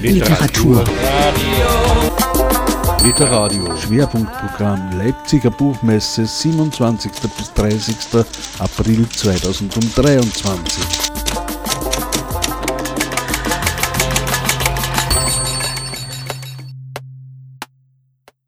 Literatur. Literadio. Schwerpunktprogramm Leipziger Buchmesse 27. bis 30. April 2023.